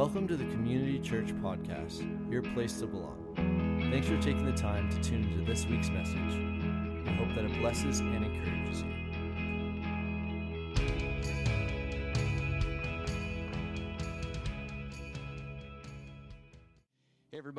Welcome to the Community Church Podcast, your place to belong. Thanks for taking the time to tune into this week's message. We hope that it blesses and encourages you.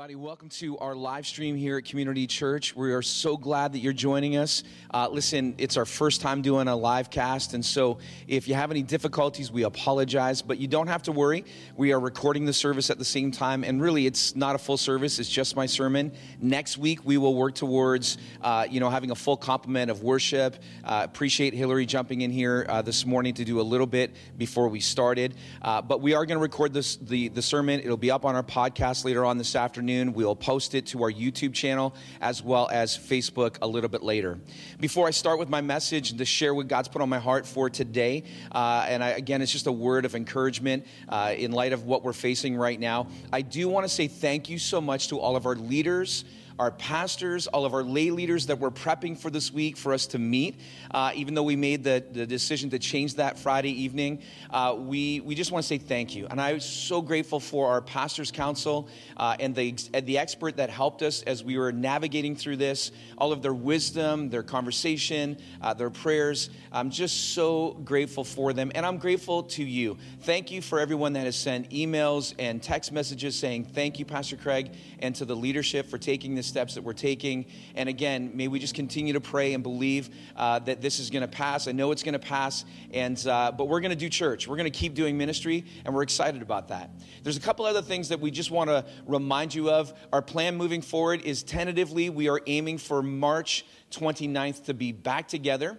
Everybody. Welcome to our live stream here at Community Church. We are so glad that you're joining us. Uh, listen, it's our first time doing a live cast, and so if you have any difficulties, we apologize, but you don't have to worry. We are recording the service at the same time, and really, it's not a full service, it's just my sermon. Next week, we will work towards, uh, you know, having a full complement of worship. Uh, appreciate Hillary jumping in here uh, this morning to do a little bit before we started. Uh, but we are going to record this, the, the sermon. It'll be up on our podcast later on this afternoon afternoon. We'll post it to our YouTube channel as well as Facebook a little bit later. Before I start with my message to share what God's put on my heart for today, uh, and I, again, it's just a word of encouragement uh, in light of what we're facing right now, I do want to say thank you so much to all of our leaders our pastors, all of our lay leaders that we're prepping for this week for us to meet. Uh, even though we made the, the decision to change that Friday evening, uh, we, we just want to say thank you. And I'm so grateful for our pastors' council uh, and, the, and the expert that helped us as we were navigating through this, all of their wisdom, their conversation, uh, their prayers. I'm just so grateful for them. And I'm grateful to you. Thank you for everyone that has sent emails and text messages saying, Thank you, Pastor Craig, and to the leadership for taking this steps that we're taking. And again, may we just continue to pray and believe uh, that this is going to pass. I know it's going to pass, and uh, but we're going to do church. We're going to keep doing ministry, and we're excited about that. There's a couple other things that we just want to remind you of. Our plan moving forward is tentatively we are aiming for March 29th to be back together.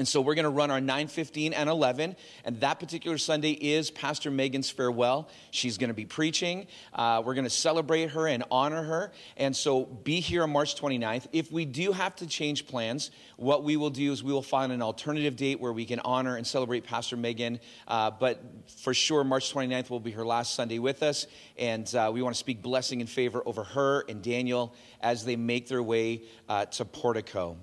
And so we're going to run our 9:15 and 11, and that particular Sunday is Pastor Megan's farewell. She's going to be preaching. Uh, we're going to celebrate her and honor her. And so be here on March 29th. If we do have to change plans, what we will do is we will find an alternative date where we can honor and celebrate Pastor Megan. Uh, but for sure, March 29th will be her last Sunday with us, and uh, we want to speak blessing and favor over her and Daniel as they make their way uh, to Portico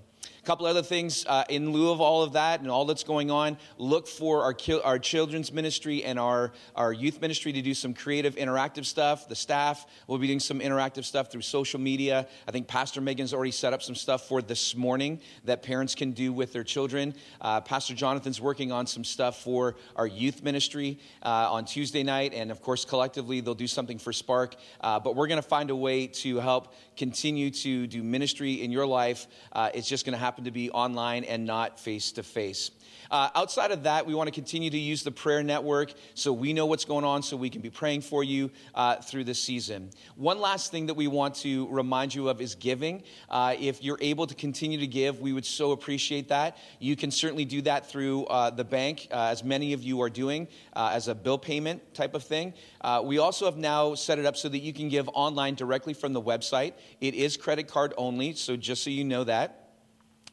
couple other things uh, in lieu of all of that and all that's going on look for our, our children's ministry and our, our youth ministry to do some creative interactive stuff. The staff will be doing some interactive stuff through social media. I think pastor megan's already set up some stuff for this morning that parents can do with their children. Uh, pastor jonathan's working on some stuff for our youth ministry uh, on tuesday night and of course collectively they'll do something for spark. Uh, but we're going to find a way to help continue to do ministry in your life. Uh, it's just going to happen happen to be online and not face to face. Outside of that, we want to continue to use the prayer network so we know what's going on, so we can be praying for you uh, through this season. One last thing that we want to remind you of is giving. Uh, if you're able to continue to give, we would so appreciate that. You can certainly do that through uh, the bank, uh, as many of you are doing, uh, as a bill payment type of thing. Uh, we also have now set it up so that you can give online directly from the website. It is credit card only, so just so you know that.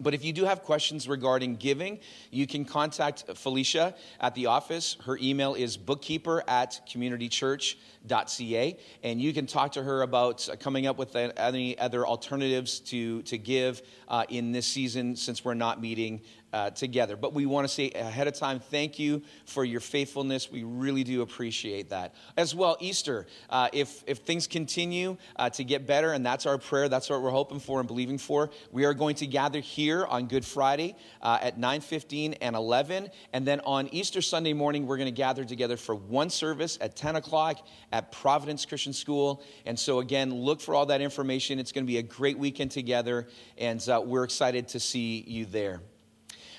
But if you do have questions regarding giving, you can contact Felicia at the office. Her email is bookkeeper at communitychurch.ca. And you can talk to her about coming up with any other alternatives to, to give uh, in this season since we're not meeting uh, together. But we want to say ahead of time, thank you for your faithfulness. We really do appreciate that. As well, Easter, uh, if, if things continue uh, to get better, and that's our prayer, that's what we're hoping for and believing for, we are going to gather here on Good Friday uh, at 9.15 and 11. And then on Easter Sunday morning, we're going to gather together for one service at 10 o'clock at Providence Christian School. And so, again, look for all that information. It's going to be a great weekend together, and uh, we're excited to see you there.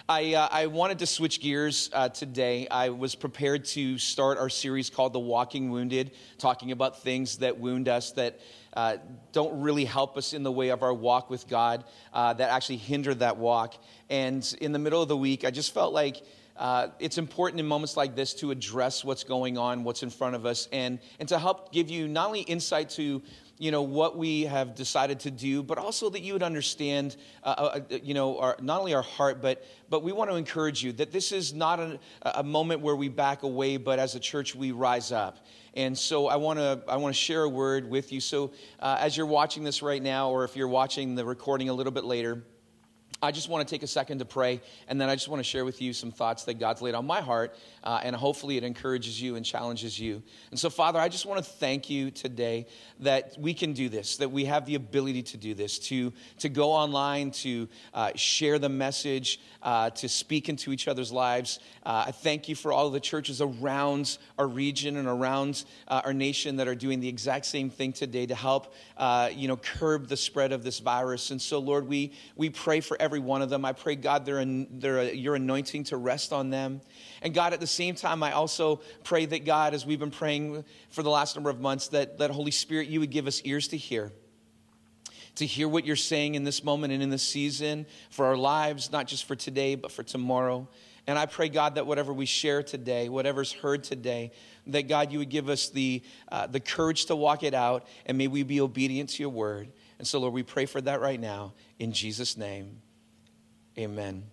I, uh, I wanted to switch gears uh, today. I was prepared to start our series called The Walking Wounded, talking about things that wound us that uh, don't really help us in the way of our walk with God, uh, that actually hinder that walk. And in the middle of the week, I just felt like uh, it's important in moments like this to address what's going on, what's in front of us, and, and to help give you not only insight to you know what we have decided to do, but also that you would understand, uh, uh, uh, you know, our, not only our heart, but but we want to encourage you that this is not a, a moment where we back away, but as a church we rise up. And so I want to I want to share a word with you. So uh, as you're watching this right now, or if you're watching the recording a little bit later. I just want to take a second to pray, and then I just want to share with you some thoughts that God's laid on my heart, uh, and hopefully it encourages you and challenges you. And so, Father, I just want to thank you today that we can do this, that we have the ability to do this, to, to go online, to uh, share the message, uh, to speak into each other's lives. Uh, I thank you for all the churches around our region and around uh, our nation that are doing the exact same thing today to help, uh, you know, curb the spread of this virus. And so, Lord, we, we pray for every one of them. I pray, God, they're, they're your anointing to rest on them. And God, at the same time, I also pray that, God, as we've been praying for the last number of months, that, that Holy Spirit, you would give us ears to hear to hear what you're saying in this moment and in this season for our lives, not just for today, but for tomorrow. And I pray, God, that whatever we share today, whatever's heard today, that God, you would give us the, uh, the courage to walk it out, and may we be obedient to your word. And so, Lord, we pray for that right now. In Jesus' name, amen.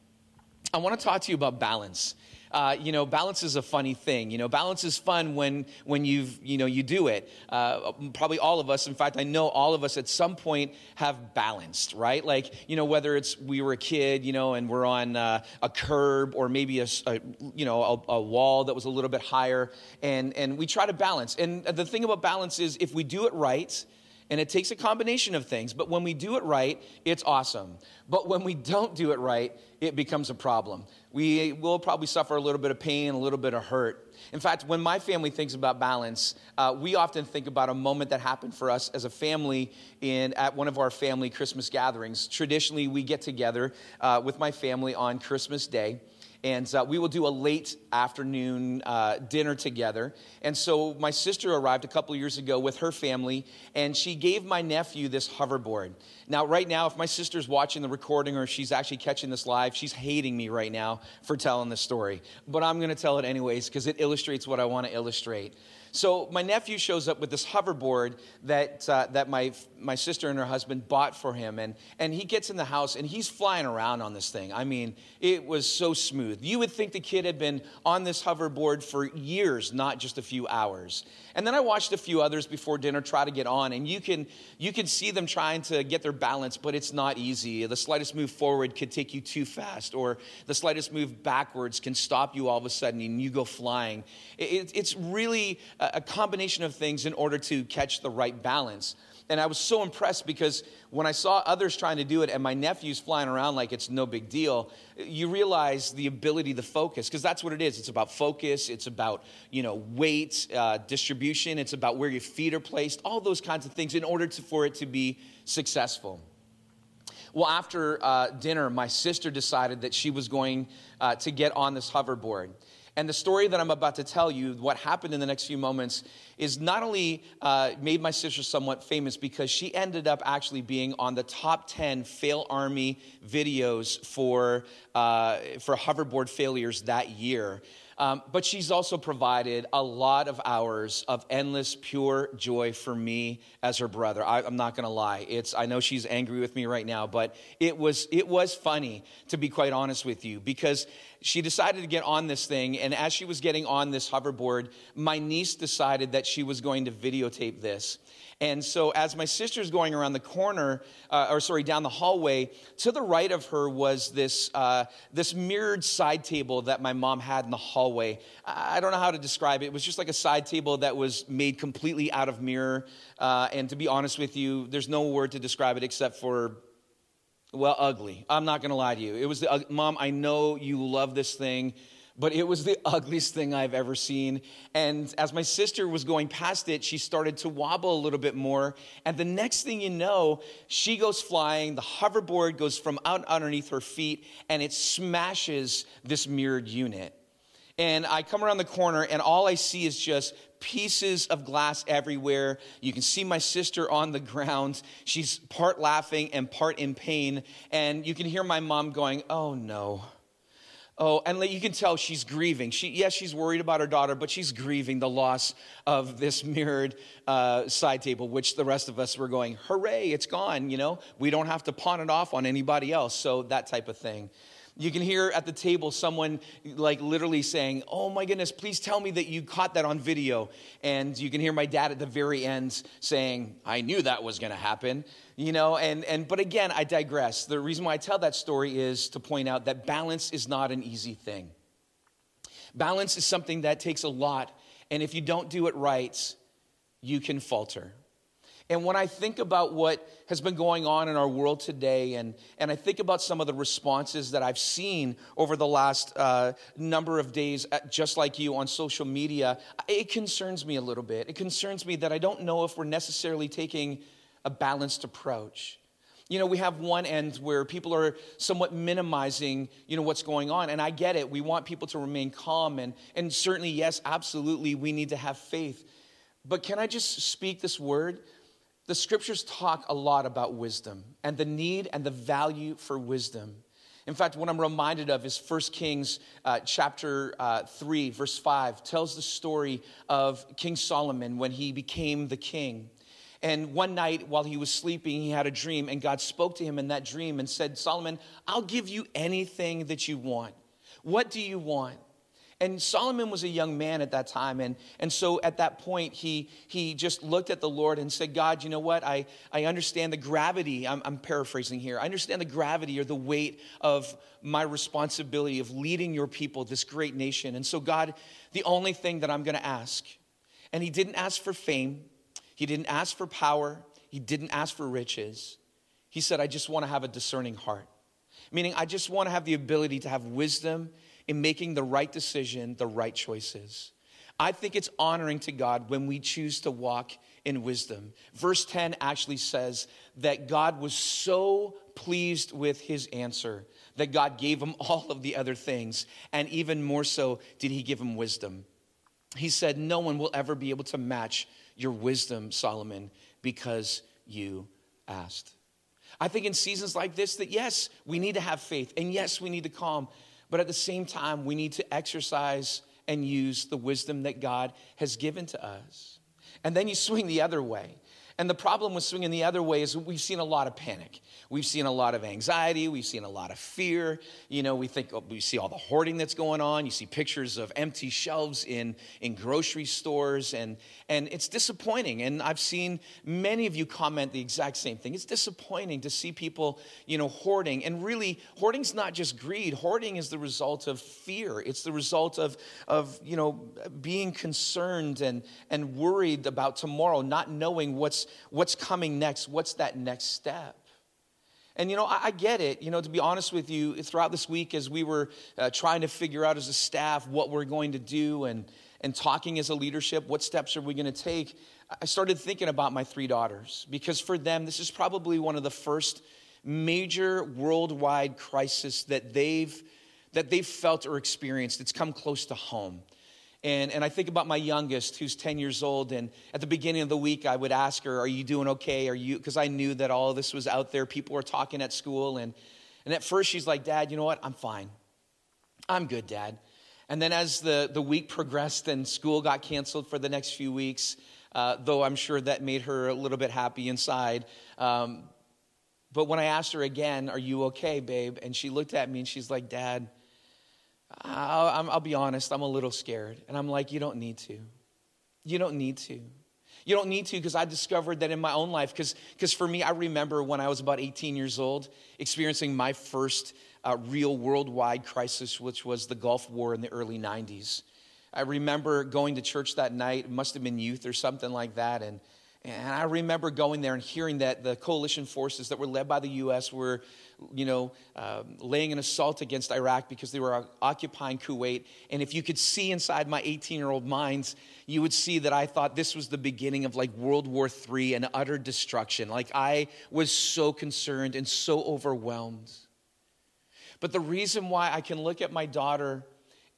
I want to talk to you about balance uh, you know, balance is a funny thing. You know, balance is fun when when you've you know you do it. Uh, probably all of us. In fact, I know all of us at some point have balanced, right? Like you know, whether it's we were a kid, you know, and we're on uh, a curb or maybe a, a you know a, a wall that was a little bit higher, and and we try to balance. And the thing about balance is if we do it right and it takes a combination of things, but when we do it right, it's awesome. But when we don't do it right, it becomes a problem. We will probably suffer a little bit of pain, a little bit of hurt. In fact, when my family thinks about balance, uh, we often think about a moment that happened for us as a family in, at one of our family Christmas gatherings. Traditionally, we get together uh, with my family on Christmas Day and uh, we will do a late afternoon uh, dinner together. And so my sister arrived a couple years ago with her family, and she gave my nephew this hoverboard. Now, right now, if my sister's watching the recording or she's actually catching this live, she's hating me right now for telling this story. But I'm going to tell it anyways because it illustrates what I want to illustrate. So my nephew shows up with this hoverboard that, uh, that my, my sister and her husband bought for him. And, and he gets in the house and he's flying around on this thing. I mean, it was so smooth. You would think the kid had been on this hoverboard for years, not just a few hours. And then I watched a few others before dinner try to get on, and you can, you can see them trying to get their balance, but it's not easy. The slightest move forward could take you too fast, or the slightest move backwards can stop you all of a sudden and you go flying. It, it's really a combination of things in order to catch the right balance. And I was so impressed because when I saw others trying to do it and my nephew's flying around like it's no big deal, you realize the ability to focus because that's what it is. It's about focus, it's about, you know, weight, uh, distribution, it's about where your feet are placed, all those kinds of things in order to, for it to be successful. Well, after uh, dinner, my sister decided that she was going uh, to get on this hoverboard. And the story that I'm about to tell you, what happened in the next few moments, is not only uh, made my sister somewhat famous because she ended up actually being on the top 10 FailArmy videos for, uh, for hoverboard failures that year. Um, but she's also provided a lot of hours of endless, pure joy for me as her brother. I, am not going to lie. It's, I know she's angry with me right now, but it was, it was funny, to be quite honest with you, because she decided to get on this thing. And as she was getting on this hoverboard, my niece decided that she was going to videotape this. And so, as my sister's going around the corner, uh, or sorry, down the hallway, to the right of her was this, uh, this mirrored side table that my mom had in the hallway. I don't know how to describe it. It was just like a side table that was made completely out of mirror. Uh, and to be honest with you, there's no word to describe it except for well, ugly. I'm not going to lie to you. It was the, uh, mom, I know you love this thing but it was the ugliest thing I've ever seen. And as my sister was going past it, she started to wobble a little bit more. And the next thing you know, she goes flying. The hoverboard goes from out underneath her feet and it smashes this mirrored unit. And I come around the corner and all I see is just pieces of glass everywhere. You can see my sister on the ground. She's part laughing and part in pain. And you can hear my mom going, Oh no. Oh, and you can tell she's grieving. She, yes, she's worried about her daughter, but she's grieving the loss of this mirrored uh, side table, which the rest of us were going, hooray, it's gone, you know? We don't have to pawn it off on anybody else. So that type of thing. You can hear at the table someone like literally saying, Oh my goodness, please tell me that you caught that on video. And you can hear my dad at the very end saying, I knew that was going to happen. You know, and, and but again, I digress. The reason why I tell that story is to point out that balance is not an easy thing. Balance is something that takes a lot. And if you don't do it right, you can falter. And when I think about what has been going on in our world today, and, and I think about some of the responses that I've seen over the last uh, number of days, at, just like you on social media, it concerns me a little bit. It concerns me that I don't know if we're necessarily taking a balanced approach. You know, we have one end where people are somewhat minimizing, you know, what's going on. And I get it. We want people to remain calm. And, and certainly, yes, absolutely, we need to have faith. But can I just speak this word? The scriptures talk a lot about wisdom and the need and the value for wisdom. In fact, what I'm reminded of is 1 Kings uh, chapter uh, 3, verse 5, tells the story of King Solomon when he became the king. And one night while he was sleeping, he had a dream, and God spoke to him in that dream and said, Solomon, I'll give you anything that you want. What do you want? And Solomon was a young man at that time. And, and so at that point, he, he just looked at the Lord and said, God, you know what? I, I understand the gravity. I'm, I'm paraphrasing here. I understand the gravity or the weight of my responsibility of leading your people, this great nation. And so, God, the only thing that I'm going to ask, and he didn't ask for fame, he didn't ask for power, he didn't ask for riches. He said, I just want to have a discerning heart. Meaning, I just want to have the ability to have wisdom in making the right decision, the right choices. I think it's honoring to God when we choose to walk in wisdom. Verse 10 actually says that God was so pleased with his answer that God gave him all of the other things. And even more so, did he give him wisdom. He said, No one will ever be able to match your wisdom, Solomon, because you asked. I think in seasons like this, that yes, we need to have faith, and yes, we need to calm but at the same time, we need to exercise and use the wisdom that God has given to us. And then you swing the other way. And the problem with swinging the other way is we've seen a lot of panic. We've seen a lot of anxiety. We've seen a lot of fear. You know, we think oh, we see all the hoarding that's going on. You see pictures of empty shelves in, in grocery stores, and, and it's disappointing. And I've seen many of you comment the exact same thing. It's disappointing to see people, you know, hoarding. And really, hoarding's not just greed, hoarding is the result of fear. It's the result of, of you know, being concerned and, and worried about tomorrow, not knowing what's, what's coming next, what's that next step. And you know, I, I, get it. You know, to be honest with you, throughout this week, as we were uh, trying to figure out as a staff what we're going to do and, and talking as a leadership, what steps are we going to take, I started thinking about my three daughters because for them, this is probably one of the first major worldwide crisis that they've that they've felt or experienced. It's come close to home. And, and I think about my youngest, who's 10 years old. And at the beginning of the week, I would ask her, Are you doing okay? Are you, because I knew that all this was out there. People were talking at school. And, and at first, she's like, Dad, you know what? I'm fine. I'm good, Dad. And then as the, the week progressed and school got canceled for the next few weeks, uh, though I'm sure that made her a little bit happy inside. Um, but when I asked her again, Are you okay, babe? And she looked at me and she's like, Dad, I'll, I'll be honest, I'm a little scared. And I'm like, you don't need to. You don't need to. You don't need to because I discovered that in my own life. Because for me, I remember when I was about 18 years old experiencing my first uh, real worldwide crisis, which was the Gulf War in the early 90s. I remember going to church that night, must have been youth or something like that. And, and I remember going there and hearing that the coalition forces that were led by the U.S. were you know, uh, laying an assault against Iraq because they were occupying Kuwait. And if you could see inside my 18 year old minds, you would see that I thought this was the beginning of like World War III and utter destruction. Like I was so concerned and so overwhelmed. But the reason why I can look at my daughter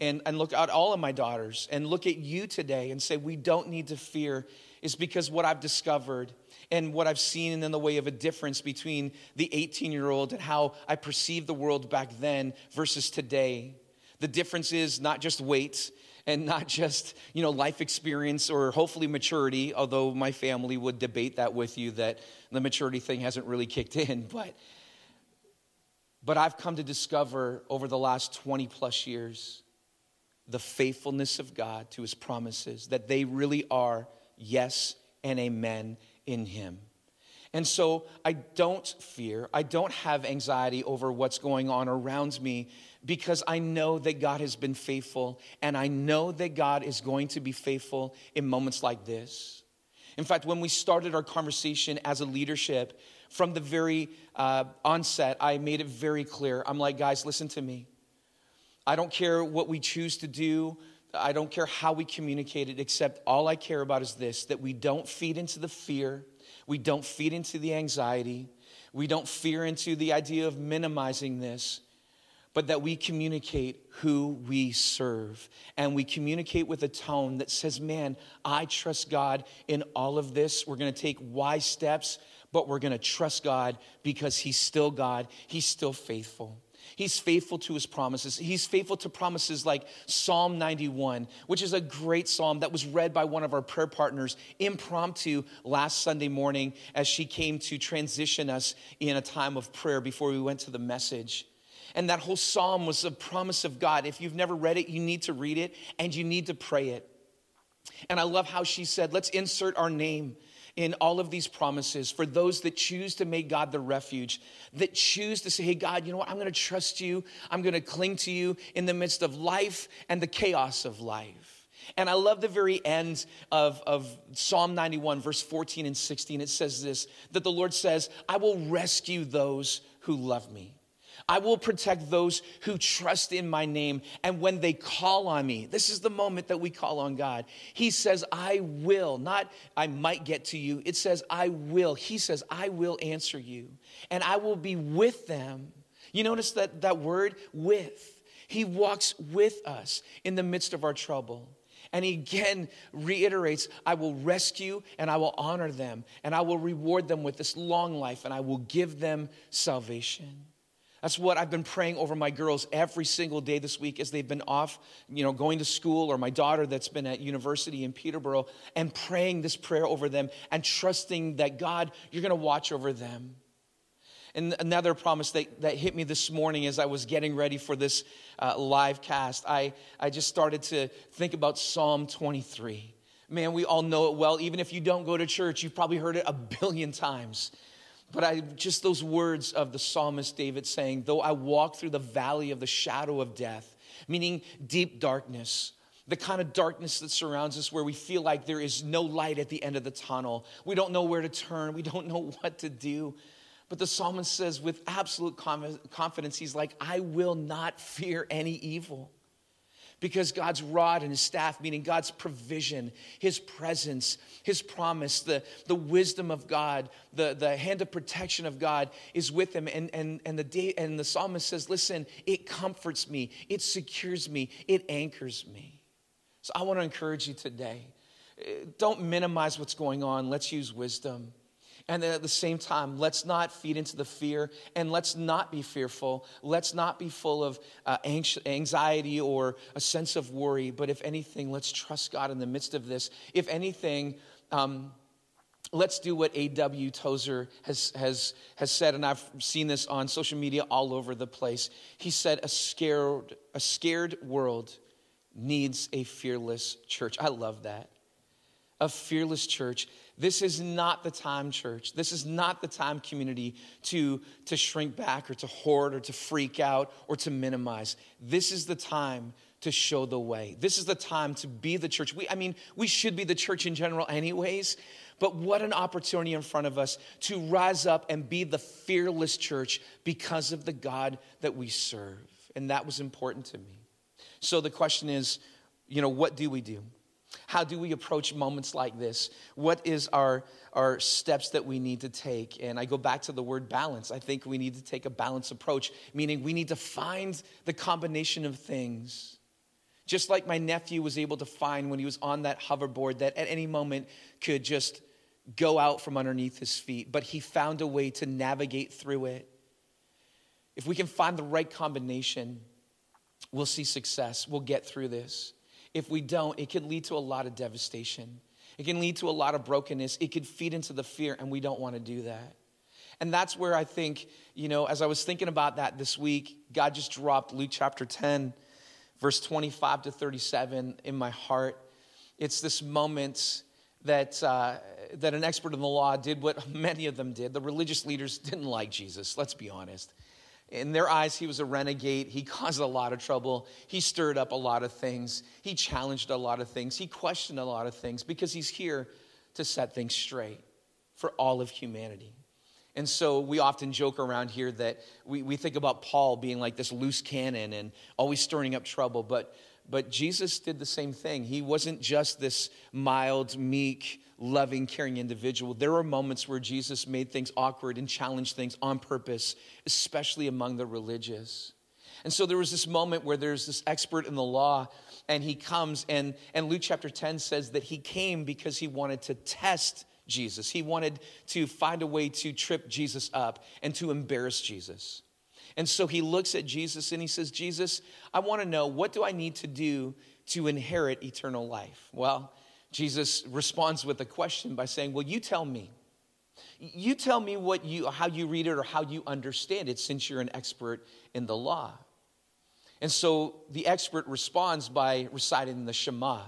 and, and look at all of my daughters and look at you today and say, we don't need to fear is because what I've discovered and what I've seen in the way of a difference between the 18 year old and how I perceived the world back then versus today. The difference is not just weight and not just you know life experience or hopefully maturity although my family would debate that with you that the maturity thing hasn't really kicked in but But I've come to discover over the last 20 plus years the faithfulness of God to his promises, that they really are yes and amen in him. And so I don't fear, I don't have anxiety over what's going on around me because I know that God has been faithful and I know that God is going to be faithful in moments like this. In fact, when we started our conversation as a leadership, from the very uh, onset, I made it very clear. I'm like, guys, listen to me. I don't care what we choose to do. I don't care how we communicate it, except all I care about is this that we don't feed into the fear, we don't feed into the anxiety, we don't fear into the idea of minimizing this, but that we communicate who we serve. And we communicate with a tone that says, Man, I trust God in all of this. We're gonna take wise steps, but we're gonna trust God because He's still God, He's still faithful. He's faithful to his promises. He's faithful to promises like Psalm 91, which is a great psalm that was read by one of our prayer partners impromptu last Sunday morning as she came to transition us in a time of prayer before we went to the message. And that whole psalm was a promise of God. If you've never read it, you need to read it and you need to pray it. And I love how she said, let's insert our name in all of these promises for those that choose to make God the refuge, that choose to say, hey, God, you know what? I'm going to trust you. I'm going to cling to you in the midst of life and the chaos of life. And I love the very end of, of Psalm 91, verse 14 and 16. It says this that the Lord says, I will rescue those who love me. I will protect those who trust in my name. And when they call on me, this is the moment that we call on God. He says, I will, not I might get to you. It says, I will. He says, I will answer you, and I will be with them. You notice that, that word, with. He walks with us in the midst of our trouble. And he again reiterates, I will rescue and I will honor them, and I will reward them with this long life, and I will give them salvation. That's what I've been praying over my girls every single day this week as they've been off, you know, going to school, or my daughter that's been at university in Peterborough, and praying this prayer over them and trusting that God, you're going to watch over them. And another promise that, that hit me this morning as I was getting ready for this uh, live cast, I, I just started to think about Psalm 23. Man, we all know it well. Even if you don't go to church, you've probably heard it a billion times. But I just those words of the psalmist David saying, Though I walk through the valley of the shadow of death, meaning deep darkness, the kind of darkness that surrounds us where we feel like there is no light at the end of the tunnel. We don't know where to turn, we don't know what to do. But the psalmist says with absolute confidence, he's like, I will not fear any evil because God's rod and his staff, meaning God's provision, his presence, his promise, the, the wisdom of God, the, the hand of protection of God is with him. And, and, and, the day, and the psalmist says, Listen, it comforts me, it secures me, it anchors me. So I want to encourage you today. Uh, don't minimize what's going on. Let's use wisdom. And then at the same time, let's not feed into the fear and let's not be fearful. Let's not be full of uh, anxiety or a sense of worry. But if anything, let's trust God in the midst of this. If anything, um, let's do what A.W. Tozer has, has, has said, and I've seen this on social media all over the place. He said, A scared, a scared world needs a fearless church. I love that. A fearless church this is not the time, church. This is not the time, community, to, to shrink back or to hoard or to freak out or to minimize. This is the time to show the way. This is the time to be the church. We, I mean, we should be the church in general, anyways, but what an opportunity in front of us to rise up and be the fearless church because of the God that we serve. And that was important to me. So the question is, you know, what do we do? How do we approach moments like this? What is our, our steps that we need to take? And I go back to the word balance. I think we need to take a balanced approach, meaning we need to find the combination of things. Just like my nephew was able to find when he was on that hoverboard that at any moment could just go out from underneath his feet, but he found a way to navigate through it. If we can find the right combination, we'll see success. We'll get through this. If we don't, it can lead to a lot of devastation. It can lead to a lot of brokenness. It could feed into the fear, and we don't want to do that. And that's where I think, you know, as I was thinking about that this week, God just dropped Luke chapter 10, verse 25 to 37 in my heart. It's this moment that, uh, that an expert in the law did what many of them did. The religious leaders didn't like Jesus, let's be honest. In their eyes, he was a renegade. He caused a lot of trouble. He stirred up a lot of things. He challenged a lot of things. He questioned a lot of things because he's here to set things straight for all of humanity. And so we often joke around here that we, we think about Paul being like this loose cannon and always stirring up trouble. But, but Jesus did the same thing. He wasn't just this mild, meek, loving, caring individual. There were moments where Jesus made things awkward and challenged things on purpose, especially among the religious. And so there was this moment where there's this expert in the law, and he comes, and, and Luke chapter 10 says that he came because he wanted to test Jesus. He wanted to find a way to trip Jesus up and to embarrass Jesus. And so he looks at Jesus and he says, Jesus, I want to know what do I need to do to inherit eternal life? Well, Jesus responds with a question by saying, Well, you tell me. You tell me what you, how you read it or how you understand it since you're an expert in the law. And so the expert responds by reciting the Shema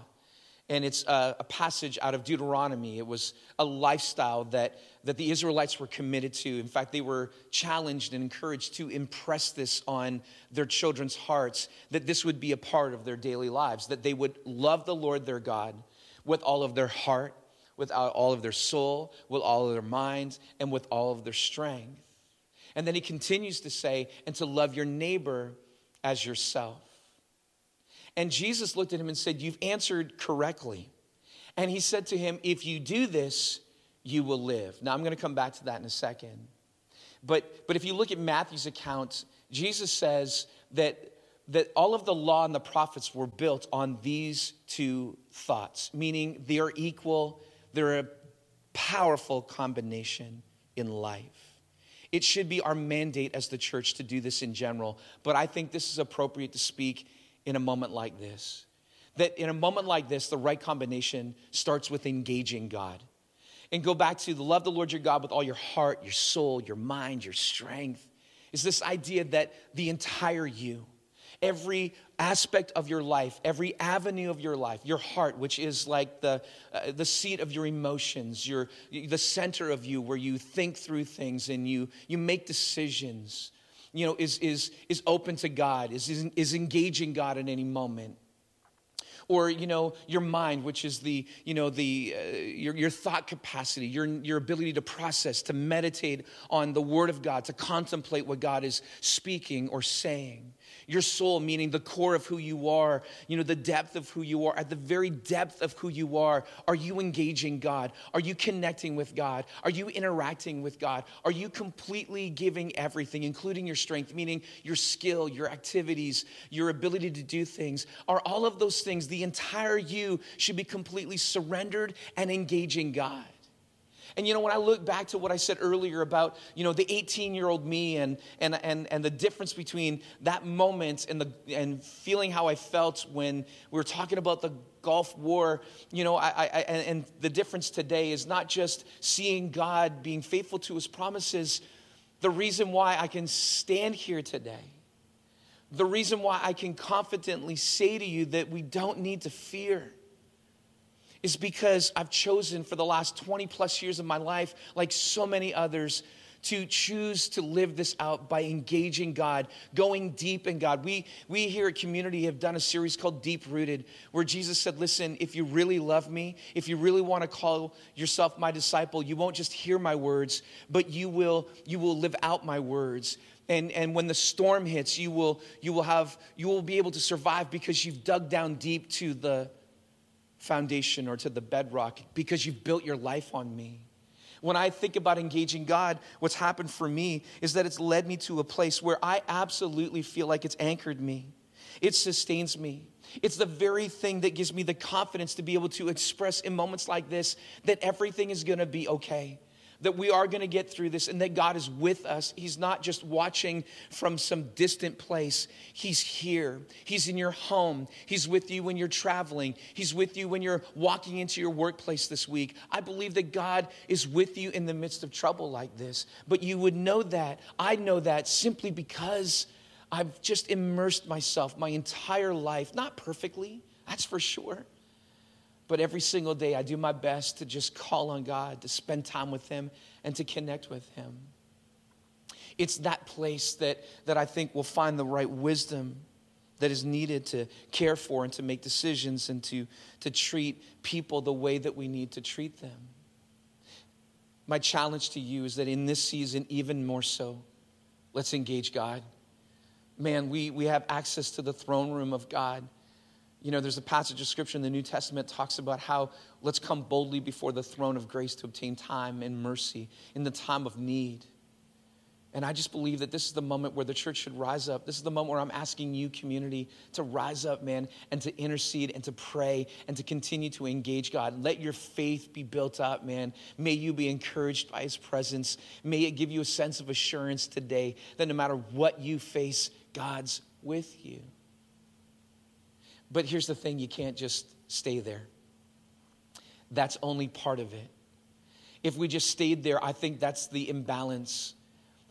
and it's a, a, passage out of Deuteronomy. It was a lifestyle that, that the Israelites were committed to. In fact, they were challenged and encouraged to impress this on their children's hearts, that this would be a part of their daily lives, that they would love the Lord their God with all of their heart, with all of their soul, with all of their minds, and with all of their strength. And then he continues to say, and to love your neighbor as yourself. And Jesus looked at him and said, You've answered correctly. And he said to him, If you do this, you will live. Now, I'm going to come back to that in a second. But, but if you look at Matthew's account, Jesus says that, that all of the law and the prophets were built on these two thoughts, meaning they are equal, they're a powerful combination in life. It should be our mandate as the church to do this in general, but I think this is appropriate to speak in a moment like this. That in a moment like this, the right combination starts with engaging God. And go back to the love the Lord your God with all your heart, your soul, your mind, your strength. Is this idea that the entire you, every aspect of your life, every avenue of your life, your heart, which is like the, uh, the seat of your emotions, your, the center of you where you think through things and you, you make decisions, you know, is, is, is open to God, is, is, is engaging God at any moment. Or you know your mind which is the you know the uh, your, your thought capacity your, your ability to process to meditate on the word of god to contemplate what god is speaking or saying your soul, meaning the core of who you are, you know, the depth of who you are, at the very depth of who you are, are you engaging God? Are you connecting with God? Are you interacting with God? Are you completely giving everything, including your strength, meaning your skill, your activities, your ability to do things? Are all of those things, the entire you should be completely surrendered and engaging God? And you know, when I look back to what I said earlier about, you know, the 18 year old me and, and, and, and the difference between that moment and, the, and feeling how I felt when we were talking about the Gulf War, you know, I, I, and the difference today is not just seeing God being faithful to his promises, the reason why I can stand here today. The reason why I can confidently say to you that we don't need to fear is because I've chosen for the last 20 plus years of my life, like so many others, to choose to live this out by engaging God, going deep in God. We, we here at Community have done a series called Deep Rooted, where Jesus said, Listen, if you really love me, if you really want to call yourself my disciple, you won't just hear my words, but you will, you will live out my words. And, and when the storm hits, you will, you, will have, you will be able to survive because you've dug down deep to the foundation or to the bedrock because you've built your life on me. When I think about engaging God, what's happened for me is that it's led me to a place where I absolutely feel like it's anchored me. It sustains me. It's the very thing that gives me the confidence to be able to express in moments like this that everything is going to be okay. That we are going to get through this and that God is with us. He's not just watching from some distant place, He's here. He's in your home. He's with you when you're traveling, He's with you when you're walking into your workplace this week. I believe that God is with you in the midst of trouble like this. But you would know that. I know that simply because I've just immersed myself my entire life, not perfectly, that's for sure but every single day, I do my best to just call on God, to spend time with Him, and to connect with Him. It's that place that, that I think will find the right wisdom that is needed to care for and to make decisions and to, to treat people the way that we need to treat them. My challenge to you is that in this season, even more so, let's engage God. Man, we, we have access to the throne room of God. You know, there's a passage of scripture in the New Testament talks about how let's come boldly before the throne of grace to obtain time and mercy in the time of need. And I just believe that this is the moment where the church should rise up. This is the moment where I'm asking you, community, to rise up, man, and to intercede and to pray and to continue to engage God. Let your faith be built up, man. May you be encouraged by His presence. May it give you a sense of assurance today that no matter what you face, God's with you. But here's the thing you can't just stay there. That's only part of it. If we just stayed there, I think that's the imbalance.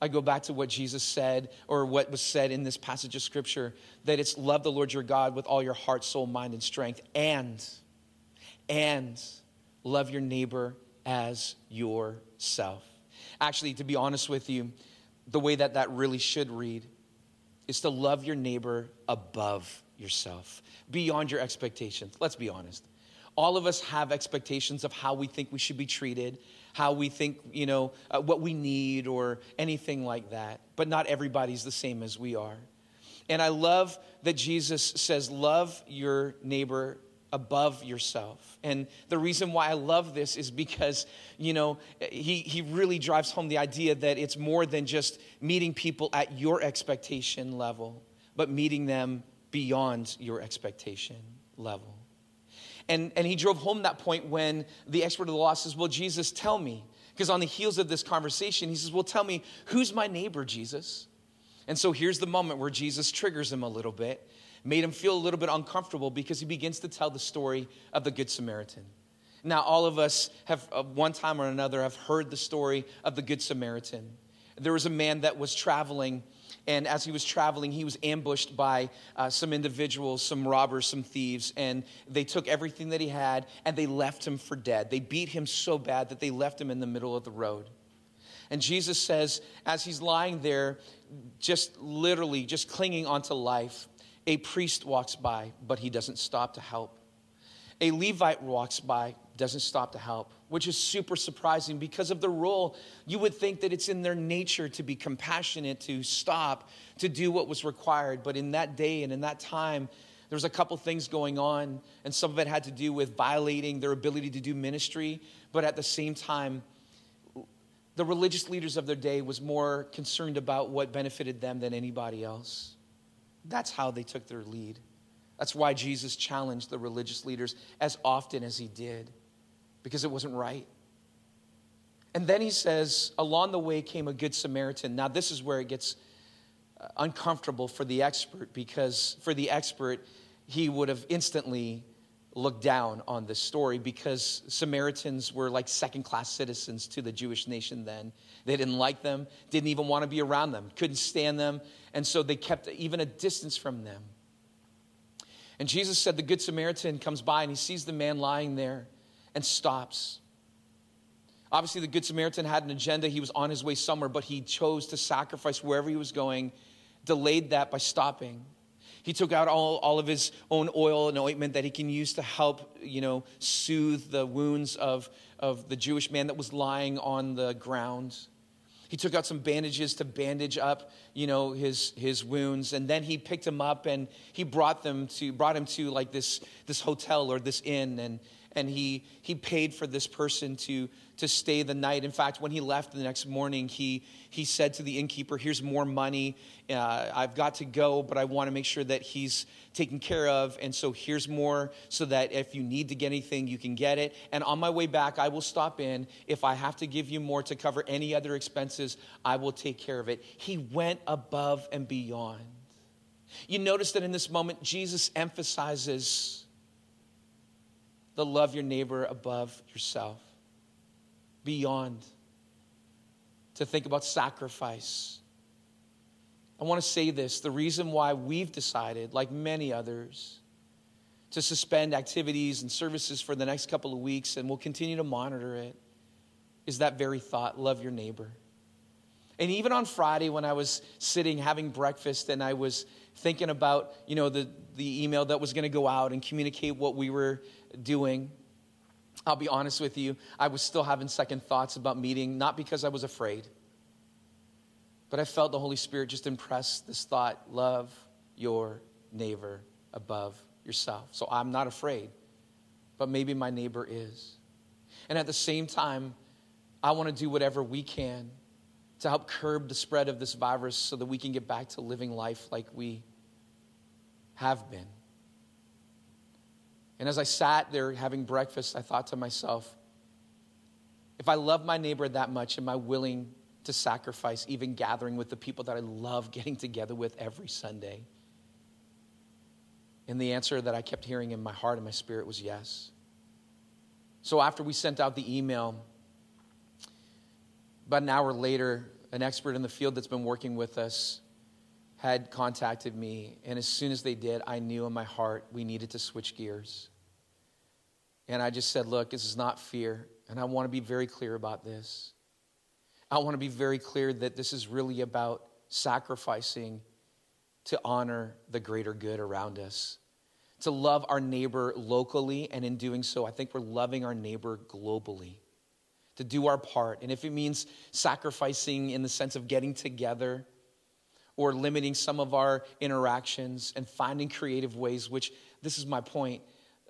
I go back to what Jesus said, or what was said in this passage of scripture that it's love the Lord your God with all your heart, soul, mind, and strength, and, and love your neighbor as yourself. Actually, to be honest with you, the way that that really should read is to love your neighbor above yourself, beyond your expectations. Let's be honest. All of us have expectations of how we think we should be treated, how we think, you know, uh, what we need, or anything like that. But not everybody's the same as we are. And I love that Jesus says, Love your neighbor above yourself. And the reason why I love this is because, you know, he, he really drives home the idea that it's more than just meeting people at your expectation level, but meeting them beyond your expectation level. And, and he drove home that point when the expert of the law says, Well, Jesus, tell me. Because on the heels of this conversation, he says, Well, tell me, who's my neighbor, Jesus? And so here's the moment where Jesus triggers him a little bit, made him feel a little bit uncomfortable because he begins to tell the story of the Good Samaritan. Now, all of us have, uh, one time or another, have heard the story of the Good Samaritan. There was a man that was traveling and as he was traveling, he was ambushed by uh, some individuals, some robbers, some thieves, and they took everything that he had and they left him for dead. They beat him so bad that they left him in the middle of the road. And Jesus says, as he's lying there, just literally just clinging onto life, a priest walks by, but he doesn't stop to help. A Levite walks by, doesn't stop to help, which is super surprising because of the role. You would think that it's in their nature to be compassionate, to stop, to do what was required. But in that day and in that time, there was a couple things going on, and some of it had to do with violating their ability to do ministry. But at the same time, the religious leaders of their day was more concerned about what benefited them than anybody else. That's how they took their lead. That's why Jesus challenged the religious leaders as often as he did, because it wasn't right. And then he says, Along the way came a good Samaritan. Now, this is where it gets uh, uncomfortable for the expert, because for the expert, he would have instantly looked down on this story because Samaritans were like second class citizens to the Jewish nation then. They didn't like them, didn't even want to be around them, couldn't stand them, and so they kept even a distance from them. And Jesus said the Good Samaritan comes by and he sees the man lying there and stops. Obviously, the Good Samaritan had an agenda. He was on his way somewhere, but he chose to sacrifice wherever he was going, delayed that by stopping. He took out all, all of his own oil and ointment that he can use to help, you know, soothe the wounds of, of the Jewish man that was lying on the ground. He took out some bandages to bandage up, you know, his, his wounds. And then he picked him up and he brought them to, brought him to like this, this hotel or this inn. And, and he, he paid for this person to, to stay the night. In fact, when he left the next morning, he, he said to the innkeeper, Here's more money. Uh, I've got to go, but I want to make sure that he's taken care of. And so here's more so that if you need to get anything, you can get it. And on my way back, I will stop in. If I have to give you more to cover any other expenses, I will take care of it. He went above and beyond. You notice that in this moment, Jesus emphasizes the love your neighbor above yourself, beyond, to think about sacrifice. I want to say this the reason why we've decided, like many others, to suspend activities and services for the next couple of weeks, and we'll continue to monitor it, is that very thought love your neighbor. And even on Friday, when I was sitting having breakfast and I was thinking about, you know, the, the email that was going to go out and communicate what we were doing, I'll be honest with you, I was still having second thoughts about meeting, not because I was afraid, but I felt the Holy Spirit just impress this thought love your neighbor above yourself. So I'm not afraid, but maybe my neighbor is. And at the same time, I want to do whatever we can to help curb the spread of this virus so that we can get back to living life like we have been. And as I sat there having breakfast, I thought to myself, if I love my neighbor that much, am I willing to sacrifice even gathering with the people that I love getting together with every Sunday? And the answer that I kept hearing in my heart and my spirit was yes. So after we sent out the email, about an hour later, an expert in the field that's been working with us had contacted me. And as soon as they did, I knew in my heart we needed to switch gears. And I just said, Look, this is not fear. And I want to be very clear about this. I want to be very clear that this is really about sacrificing to honor the greater good around us, to love our neighbor locally. And in doing so, I think we're loving our neighbor globally to do our part. And if it means sacrificing in the sense of getting together or limiting some of our interactions and finding creative ways, which this is my point,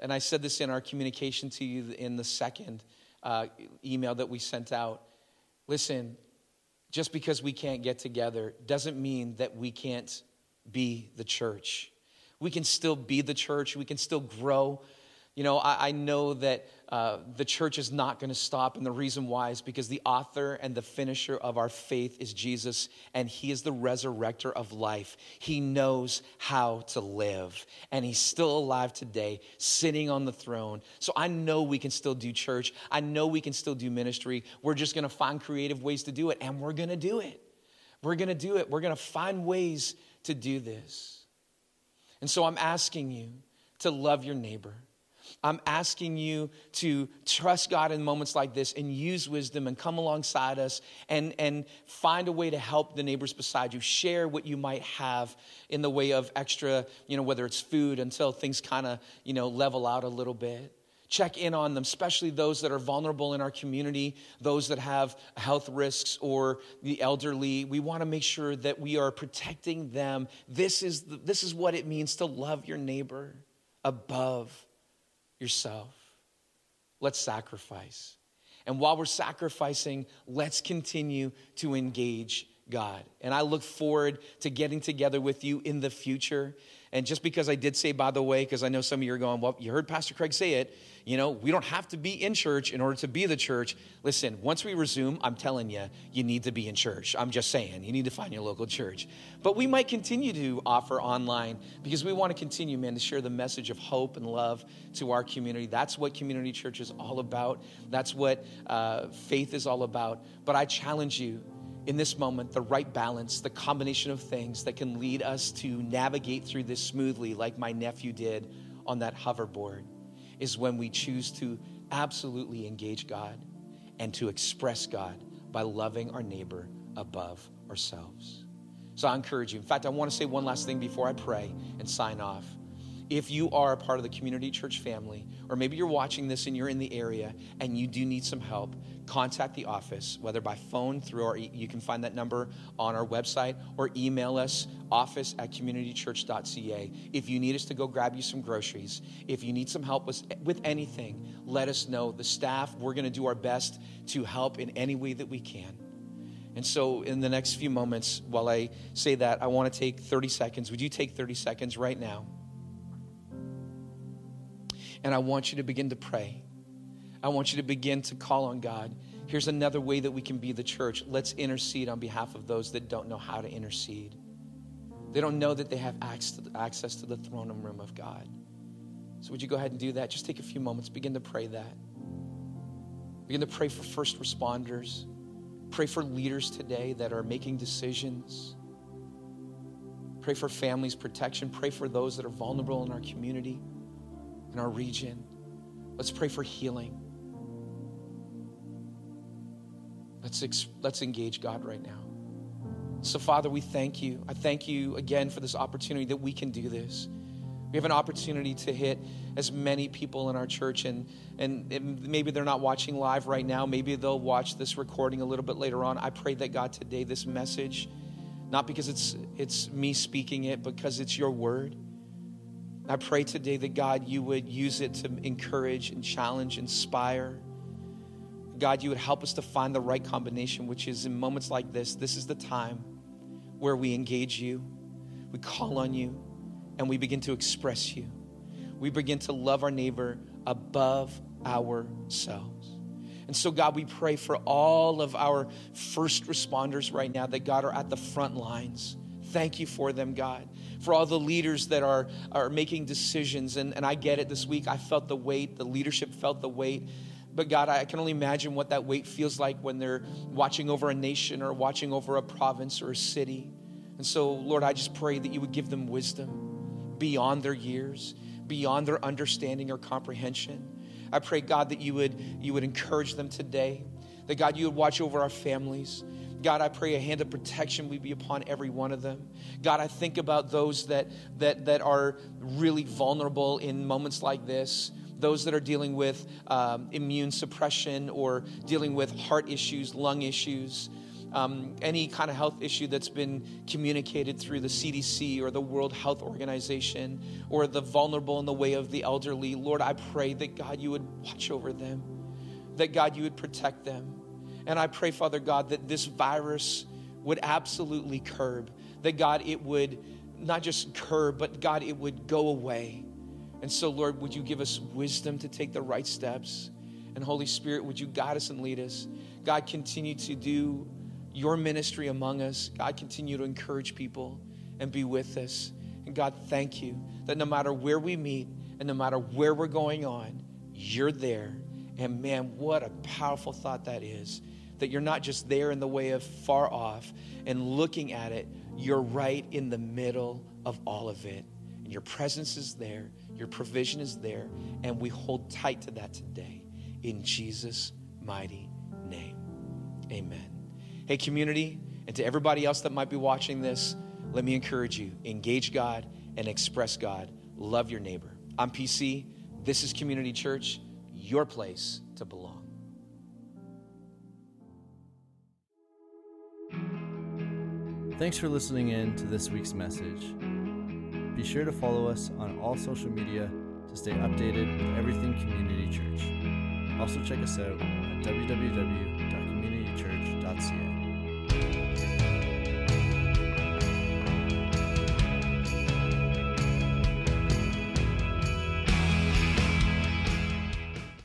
and I said this in our communication to you in the second uh, email that we sent out. Listen, just because we can't get together doesn't mean that we can't be the church. We can still be the church, we can still grow you know, I, I know that uh, the church is not going to stop, and the reason why is because the author and the finisher of our faith is Jesus, and He is the resurrector of life. He knows how to live, and He's still alive today, sitting on the throne. So I know we can still do church. I know we can still do ministry. We're just going to find creative ways to do it, and we're going to do it. We're going to do it. We're going to find ways to do this. And so I'm asking you to love your neighbor I'm asking you to trust God in moments like this and use wisdom and come alongside us and, and find a way to help the neighbors beside you. Share what you might have in the way of extra, you know, whether it's food until things kind of, you know, level out a little bit. Check in on them, especially those that are vulnerable in our community, those that have health risks or the elderly. We want to make sure that we are protecting them. This is, this is what it means to love your neighbor above yourself. Let's sacrifice. And while we're sacrificing, let's continue to engage God. And I look forward to getting together with you in the future. And just because I did say, by the way, because I know some of you are going, well, you heard Pastor Craig say it, you know, we don't have to be in church in order to be the church. Listen, once we resume, I'm telling you, you need to be in church. I'm just saying, you need to find your local church. But we might continue to offer online because we want to continue, man, to share the message of hope and love to our community. That's what community church is all about. That's what uh, faith is all about. But I challenge you in this moment the right balance, the combination of things that can lead us to navigate through this smoothly, like my nephew did on that hoverboard is when we choose to absolutely engage God and to express God by loving our neighbor above ourselves. So I encourage you. In fact, I want to say one last thing before I pray and sign off. if you are a part of the community church family, or maybe you're watching this and you're in the area and you do need some help, contact the office, whether by phone through our, you can find that number on our website, or email us, office at communitychurch.ca. If you need us to go grab you some groceries, if you need some help with, with anything, let us know. The staff, we're going to do our best to help in any way that we can. And so, in the next few moments, while I say that, I want to take 30 seconds. Would you take 30 seconds right now? And I want you to begin to pray. I want you to begin to call on God. Here's another way that we can be the church. Let's intercede on behalf of those that don't know how to intercede. They don't know that they have access to the throne room of God. So, would you go ahead and do that? Just take a few moments, begin to pray that. Begin to pray for first responders. Pray for leaders today that are making decisions. Pray for families' protection. Pray for those that are vulnerable in our community in our region. Let's pray for healing. Let's, ex- let's engage God right now. So, Father, we thank you. I thank you again for this opportunity that we can do this. We have an opportunity to hit as many people in our church, and, and, maybe they're not watching live right now. Maybe they'll watch this recording a little bit later on. I pray that God today, this message, not because it's, it's me speaking it, because it's your word, I pray today that God, you would use it to encourage and challenge, inspire. God, you would help us to find the right combination, which is in moments like this, this is the time where we engage you, we call on you, and we begin to express you. We begin to love our neighbor above ourselves. And so, God, we pray for all of our first responders right now that, God, are at the front lines. Thank you for them, God for all the leaders that are, are making decisions. And, and I get it this week. I felt the weight, the leadership felt the weight. But God, I can only imagine what that weight feels like when they're watching over a nation or watching over a province or a city. And so, Lord, I just pray that you would give them wisdom beyond their years, beyond their understanding or comprehension. I pray, God, that you would, you would encourage them today, that God, you would watch over our families, God, I pray a hand of protection would be upon every one of them. God, I think about those that, that, that are really vulnerable in moments like this those that are dealing with um, immune suppression or dealing with heart issues, lung issues, um, any kind of health issue that's been communicated through the CDC or the World Health Organization or the vulnerable in the way of the elderly. Lord, I pray that God, you would watch over them, that God, you would protect them. And I pray, Father God, that this virus would absolutely curb, that God, it would not just curb, but God, it would go away. And so, Lord, would you give us wisdom to take the right steps? And Holy Spirit, would you guide us and lead us? God, continue to do your ministry among us. God, continue to encourage people and be with us. And God, thank you that no matter where we meet and no matter where we're going on, you're there. And man, what a powerful thought that is that you're not just there in the way of far off and looking at it, you're right in the middle of all of it. And your presence is there, your provision is there, and we hold tight to that today in Jesus' mighty name. Amen. Hey, community, and to everybody else that might be watching this, let me encourage you engage God and express God. Love your neighbor. I'm PC. This is Community Church, your place to belong. Thanks for listening in to this week's message. Be sure to follow us on all social media to stay updated with everything Community Church. Also, check us out at www.communitychurch.ca.